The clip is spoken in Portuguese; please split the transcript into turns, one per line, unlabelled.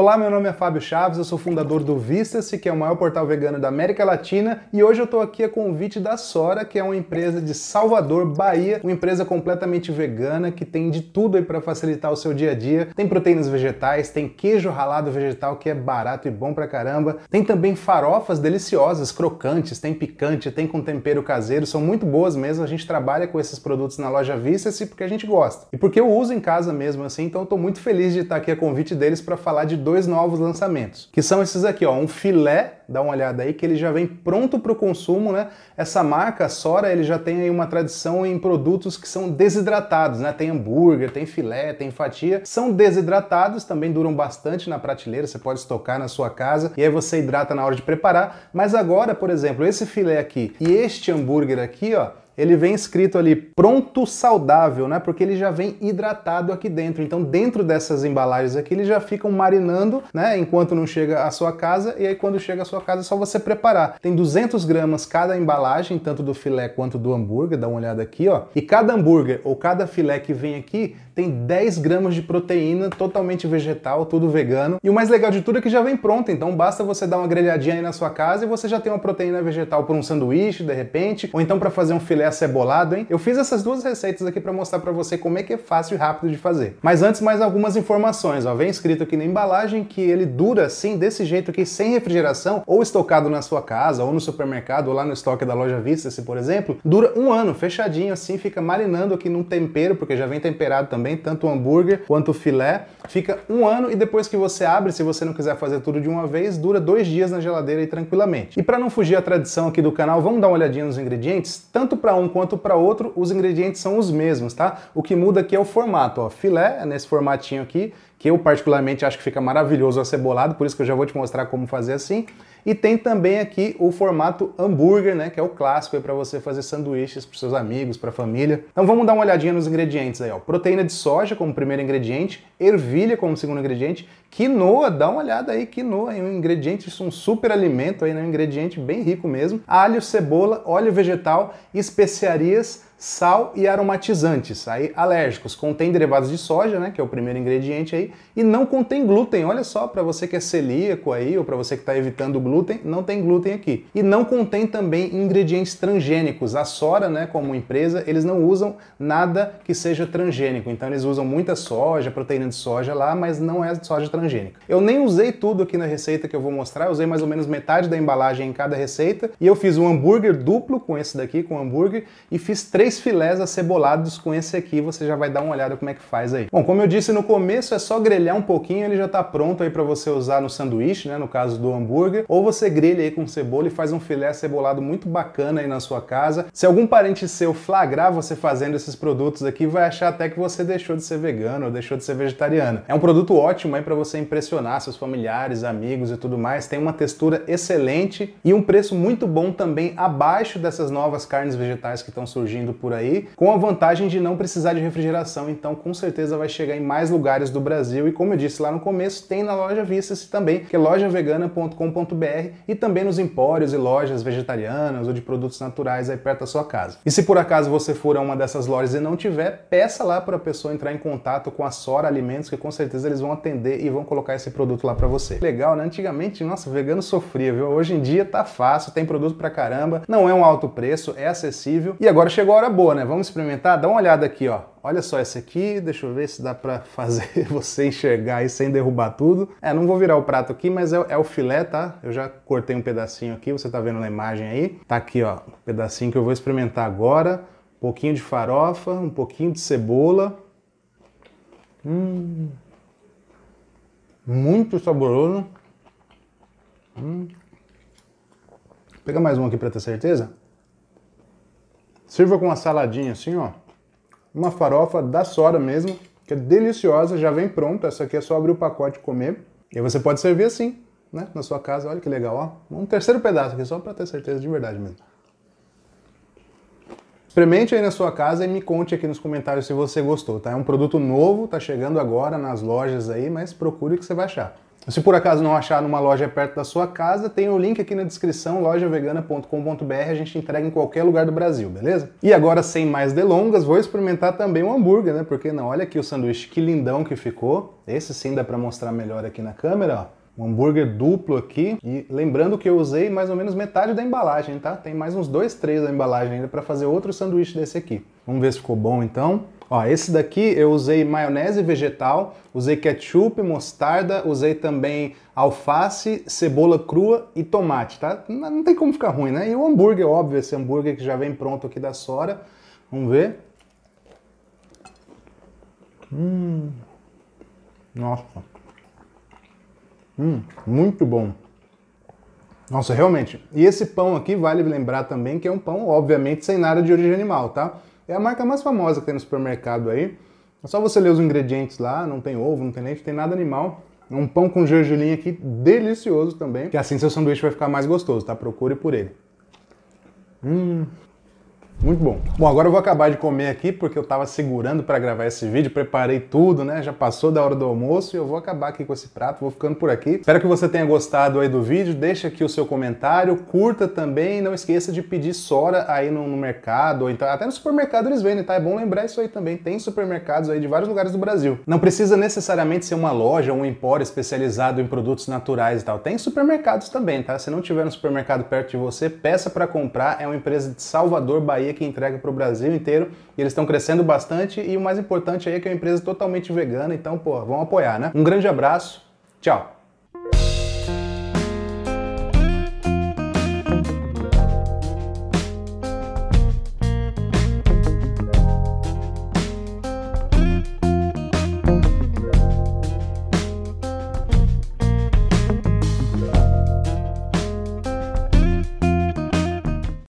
Olá, meu nome é Fábio Chaves, eu sou fundador do Vista-se, que é o maior portal vegano da América Latina, e hoje eu estou aqui a convite da Sora, que é uma empresa de Salvador, Bahia, uma empresa completamente vegana que tem de tudo aí para facilitar o seu dia a dia. Tem proteínas vegetais, tem queijo ralado vegetal que é barato e bom pra caramba. Tem também farofas deliciosas, crocantes, tem picante, tem com tempero caseiro, são muito boas mesmo. A gente trabalha com esses produtos na loja Vista-se porque a gente gosta. E porque eu uso em casa mesmo assim, então tô muito feliz de estar aqui a convite deles para falar de dois novos lançamentos, que são esses aqui, ó, um filé, dá uma olhada aí, que ele já vem pronto para o consumo, né? Essa marca, Sora, ele já tem aí uma tradição em produtos que são desidratados, né? Tem hambúrguer, tem filé, tem fatia, são desidratados, também duram bastante na prateleira, você pode estocar na sua casa e aí você hidrata na hora de preparar, mas agora, por exemplo, esse filé aqui e este hambúrguer aqui, ó, ele vem escrito ali pronto saudável, né? Porque ele já vem hidratado aqui dentro. Então, dentro dessas embalagens aqui, eles já ficam marinando, né? Enquanto não chega à sua casa. E aí, quando chega à sua casa, é só você preparar. Tem 200 gramas cada embalagem, tanto do filé quanto do hambúrguer. Dá uma olhada aqui, ó. E cada hambúrguer ou cada filé que vem aqui tem 10 gramas de proteína totalmente vegetal, tudo vegano. E o mais legal de tudo é que já vem pronto, então basta você dar uma grelhadinha aí na sua casa e você já tem uma proteína vegetal para um sanduíche, de repente, ou então para fazer um filé acebolado, hein? Eu fiz essas duas receitas aqui para mostrar para você como é que é fácil e rápido de fazer. Mas antes, mais algumas informações, ó. Vem escrito aqui na embalagem que ele dura assim, desse jeito aqui, sem refrigeração, ou estocado na sua casa, ou no supermercado, ou lá no estoque da loja Vista, se por exemplo, dura um ano, fechadinho assim, fica marinando aqui num tempero, porque já vem temperado também também, tanto o hambúrguer quanto o filé. Fica um ano e depois que você abre, se você não quiser fazer tudo de uma vez, dura dois dias na geladeira aí tranquilamente. E para não fugir a tradição aqui do canal, vamos dar uma olhadinha nos ingredientes? Tanto para um quanto para outro, os ingredientes são os mesmos, tá? O que muda aqui é o formato, ó. Filé é nesse formatinho aqui, que eu particularmente acho que fica maravilhoso acebolado, por isso que eu já vou te mostrar como fazer assim. E tem também aqui o formato hambúrguer, né, que é o clássico para você fazer sanduíches para seus amigos, para a família. Então vamos dar uma olhadinha nos ingredientes aí, ó. Proteína de soja como primeiro ingrediente, ervilha como segundo ingrediente, quinoa, dá uma olhada aí, quinoa, é um ingrediente, isso é um super alimento aí, né, um ingrediente bem rico mesmo. Alho, cebola, óleo vegetal, especiarias, sal e aromatizantes, aí alérgicos. Contém derivados de soja, né, que é o primeiro ingrediente aí, e não contém glúten. Olha só, para você que é celíaco aí ou para você que está evitando glúten, não tem glúten aqui. E não contém também ingredientes transgênicos. A Sora, né, como empresa, eles não usam nada que seja transgênico. Então eles usam muita soja, proteína de soja lá, mas não é soja transgênica. Eu nem usei tudo aqui na receita que eu vou mostrar, eu usei mais ou menos metade da embalagem em cada receita, e eu fiz um hambúrguer duplo com esse daqui, com hambúrguer, e fiz três três filés acebolados com esse aqui, você já vai dar uma olhada como é que faz aí. Bom, como eu disse no começo, é só grelhar um pouquinho, ele já está pronto aí para você usar no sanduíche, né, no caso do hambúrguer, ou você grelha aí com cebola e faz um filé acebolado muito bacana aí na sua casa. Se algum parente seu flagrar você fazendo esses produtos aqui, vai achar até que você deixou de ser vegano ou deixou de ser vegetariano. É um produto ótimo aí para você impressionar seus familiares, amigos e tudo mais. Tem uma textura excelente e um preço muito bom também abaixo dessas novas carnes vegetais que estão surgindo por aí, com a vantagem de não precisar de refrigeração, então com certeza vai chegar em mais lugares do Brasil e como eu disse lá no começo, tem na loja Vista-se também, que é lojavegana.com.br e também nos empórios e lojas vegetarianas ou de produtos naturais aí perto da sua casa. E se por acaso você for a uma dessas lojas e não tiver, peça lá para a pessoa entrar em contato com a Sora Alimentos, que com certeza eles vão atender e vão colocar esse produto lá para você. Legal, né? Antigamente, nossa, vegano sofria, viu? Hoje em dia tá fácil, tem produto pra caramba, não é um alto preço, é acessível. E agora chegou a hora boa, né? Vamos experimentar? Dá uma olhada aqui, ó. Olha só esse aqui, deixa eu ver se dá para fazer você enxergar aí sem derrubar tudo. É, não vou virar o prato aqui, mas é, é, o filé, tá? Eu já cortei um pedacinho aqui, você tá vendo na imagem aí. Tá aqui, ó, um pedacinho que eu vou experimentar agora. Um pouquinho de farofa, um pouquinho de cebola. Hum, muito saboroso. Hum. Pega mais um aqui para ter certeza. Sirva com uma saladinha assim, ó. Uma farofa da Sora mesmo, que é deliciosa, já vem pronta. Essa aqui é só abrir o pacote e comer. E você pode servir assim, né? Na sua casa. Olha que legal, ó. Um terceiro pedaço aqui, só para ter certeza de verdade mesmo. Experimente aí na sua casa e me conte aqui nos comentários se você gostou, tá? É um produto novo, tá chegando agora nas lojas aí, mas procure que você vai achar. Se por acaso não achar numa loja perto da sua casa, tem o link aqui na descrição, lojavegana.com.br, a gente entrega em qualquer lugar do Brasil, beleza? E agora, sem mais delongas, vou experimentar também o hambúrguer, né? Porque não, olha aqui o sanduíche, que lindão que ficou. Esse sim dá para mostrar melhor aqui na câmera, ó um hambúrguer duplo aqui. E lembrando que eu usei mais ou menos metade da embalagem, tá? Tem mais uns dois, três da embalagem ainda para fazer outro sanduíche desse aqui. Vamos ver se ficou bom então. Ó, esse daqui eu usei maionese vegetal, usei ketchup, mostarda, usei também alface, cebola crua e tomate, tá? Não tem como ficar ruim, né? E o hambúrguer, óbvio, esse hambúrguer que já vem pronto aqui da Sora. Vamos ver. Hum. Nossa. Hum, muito bom. Nossa, realmente. E esse pão aqui vale lembrar também que é um pão, obviamente, sem nada de origem animal, tá? É a marca mais famosa que tem no supermercado aí. É só você ler os ingredientes lá, não tem ovo, não tem leite, não tem nada animal. É um pão com gergelim aqui, delicioso também. Que assim seu sanduíche vai ficar mais gostoso, tá? Procure por ele. Hum, muito bom. Bom, agora eu vou acabar de comer aqui porque eu tava segurando para gravar esse vídeo, preparei tudo, né? Já passou da hora do almoço e eu vou acabar aqui com esse prato, vou ficando por aqui. Espero que você tenha gostado aí do vídeo, deixa aqui o seu comentário, curta também, não esqueça de pedir Sora aí no, no mercado, ou então até no supermercado eles vendem, tá? É bom lembrar isso aí também, tem supermercados aí de vários lugares do Brasil. Não precisa necessariamente ser uma loja um empório especializado em produtos naturais e tal. Tem supermercados também, tá? Se não tiver no supermercado perto de você, peça para comprar, é uma empresa de Salvador, Bahia, que entrega para o Brasil inteiro e eles estão crescendo bastante e o mais importante aí é que é uma empresa totalmente vegana, então, pô, vamos apoiar, né? Um grande abraço, tchau!